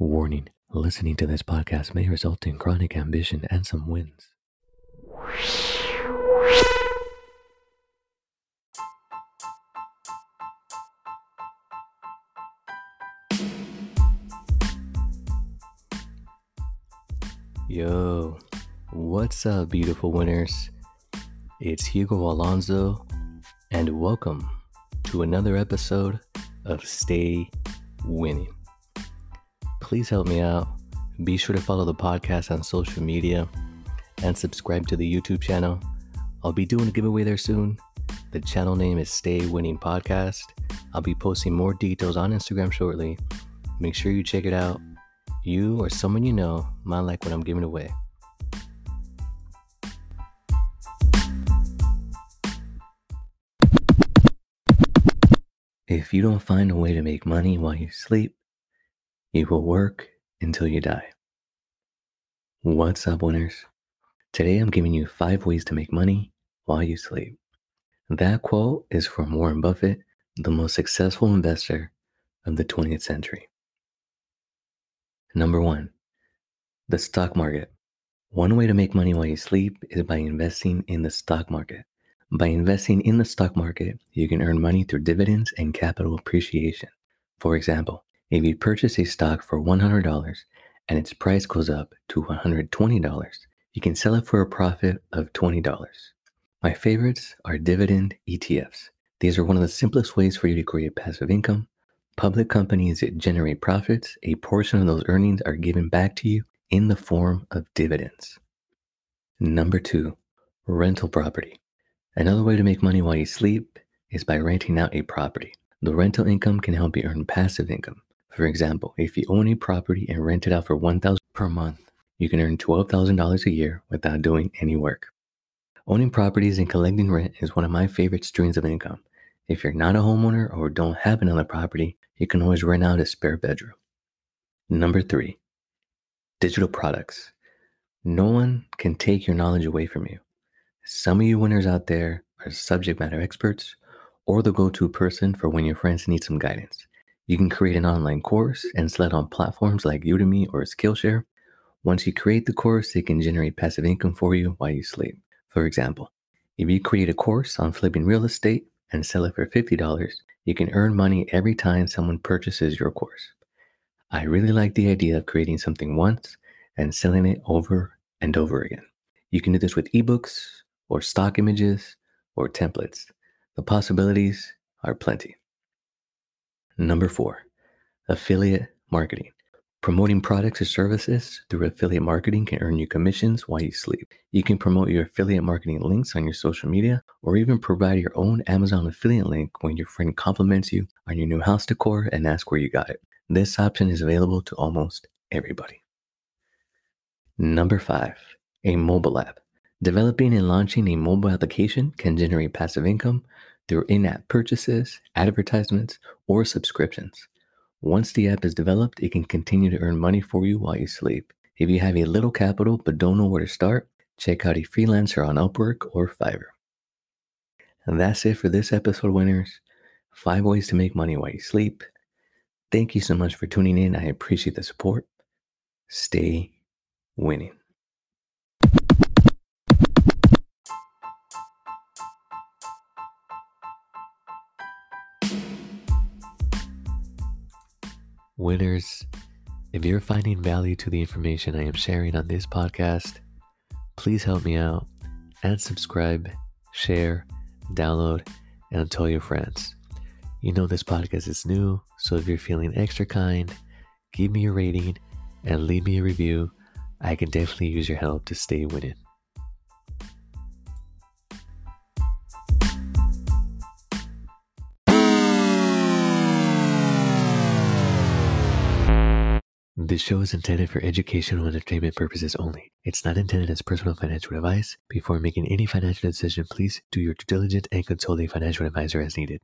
Warning listening to this podcast may result in chronic ambition and some wins. Yo, what's up, beautiful winners? It's Hugo Alonso, and welcome to another episode of Stay Winning. Please help me out. Be sure to follow the podcast on social media and subscribe to the YouTube channel. I'll be doing a giveaway there soon. The channel name is Stay Winning Podcast. I'll be posting more details on Instagram shortly. Make sure you check it out you or someone you know might like what I'm giving away. If you don't find a way to make money while you sleep, you will work until you die. What's up, winners? Today I'm giving you five ways to make money while you sleep. That quote is from Warren Buffett, the most successful investor of the 20th century. Number one, the stock market. One way to make money while you sleep is by investing in the stock market. By investing in the stock market, you can earn money through dividends and capital appreciation. For example, if you purchase a stock for $100 and its price goes up to $120, you can sell it for a profit of $20. My favorites are dividend ETFs. These are one of the simplest ways for you to create passive income Public companies that generate profits, a portion of those earnings are given back to you in the form of dividends. Number two, rental property. Another way to make money while you sleep is by renting out a property. The rental income can help you earn passive income. For example, if you own a property and rent it out for 1000 per month, you can earn $12,000 a year without doing any work. Owning properties and collecting rent is one of my favorite streams of income. If you're not a homeowner or don't have another property, you can always rent out a spare bedroom. Number three, digital products. No one can take your knowledge away from you. Some of you winners out there are subject matter experts or the go to person for when your friends need some guidance. You can create an online course and sell it on platforms like Udemy or Skillshare. Once you create the course, it can generate passive income for you while you sleep. For example, if you create a course on flipping real estate and sell it for $50, you can earn money every time someone purchases your course. I really like the idea of creating something once and selling it over and over again. You can do this with ebooks or stock images or templates. The possibilities are plenty. Number four, affiliate marketing. Promoting products or services through affiliate marketing can earn you commissions while you sleep. You can promote your affiliate marketing links on your social media or even provide your own Amazon affiliate link when your friend compliments you on your new house decor and asks where you got it. This option is available to almost everybody. Number five, a mobile app. Developing and launching a mobile application can generate passive income through in app purchases, advertisements, or subscriptions. Once the app is developed, it can continue to earn money for you while you sleep. If you have a little capital but don't know where to start, check out a freelancer on Upwork or Fiverr. And that's it for this episode, winners. Five ways to make money while you sleep. Thank you so much for tuning in. I appreciate the support. Stay winning. Winners, if you're finding value to the information I am sharing on this podcast, please help me out and subscribe, share, download, and tell your friends. You know this podcast is new, so if you're feeling extra kind, give me a rating and leave me a review. I can definitely use your help to stay winning. This show is intended for educational and entertainment purposes only. It's not intended as personal financial advice. Before making any financial decision, please do your due diligence and consult a financial advisor as needed.